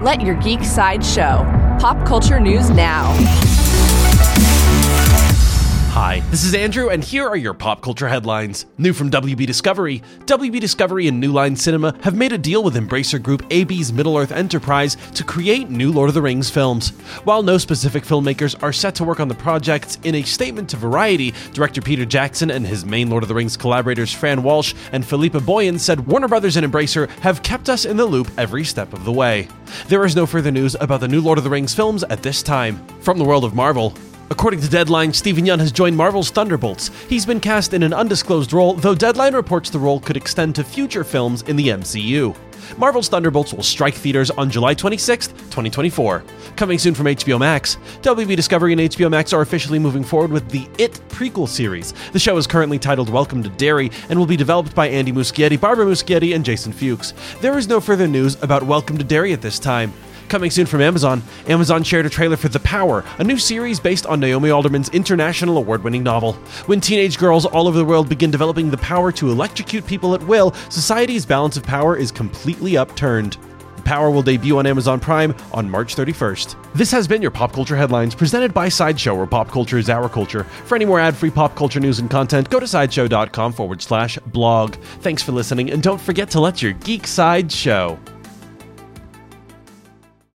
Let your geek side show. Pop culture news now. Hi, this is Andrew, and here are your pop culture headlines. New from WB Discovery WB Discovery and New Line Cinema have made a deal with Embracer Group AB's Middle Earth Enterprise to create new Lord of the Rings films. While no specific filmmakers are set to work on the projects, in a statement to Variety, director Peter Jackson and his main Lord of the Rings collaborators Fran Walsh and Philippa Boyens said Warner Brothers and Embracer have kept us in the loop every step of the way. There is no further news about the new Lord of the Rings films at this time. From the world of Marvel, According to Deadline, Steven Yeun has joined Marvel's Thunderbolts. He's been cast in an undisclosed role, though Deadline reports the role could extend to future films in the MCU. Marvel's Thunderbolts will strike theaters on July 26, 2024. Coming soon from HBO Max, WB Discovery and HBO Max are officially moving forward with the It prequel series. The show is currently titled Welcome to Derry and will be developed by Andy Muschietti, Barbara Muschietti, and Jason Fuchs. There is no further news about Welcome to Derry at this time. Coming soon from Amazon, Amazon shared a trailer for The Power, a new series based on Naomi Alderman's international award winning novel. When teenage girls all over the world begin developing the power to electrocute people at will, society's balance of power is completely upturned. The Power will debut on Amazon Prime on March 31st. This has been your Pop Culture Headlines presented by Sideshow, where pop culture is our culture. For any more ad free pop culture news and content, go to sideshow.com forward slash blog. Thanks for listening, and don't forget to let your geek side show.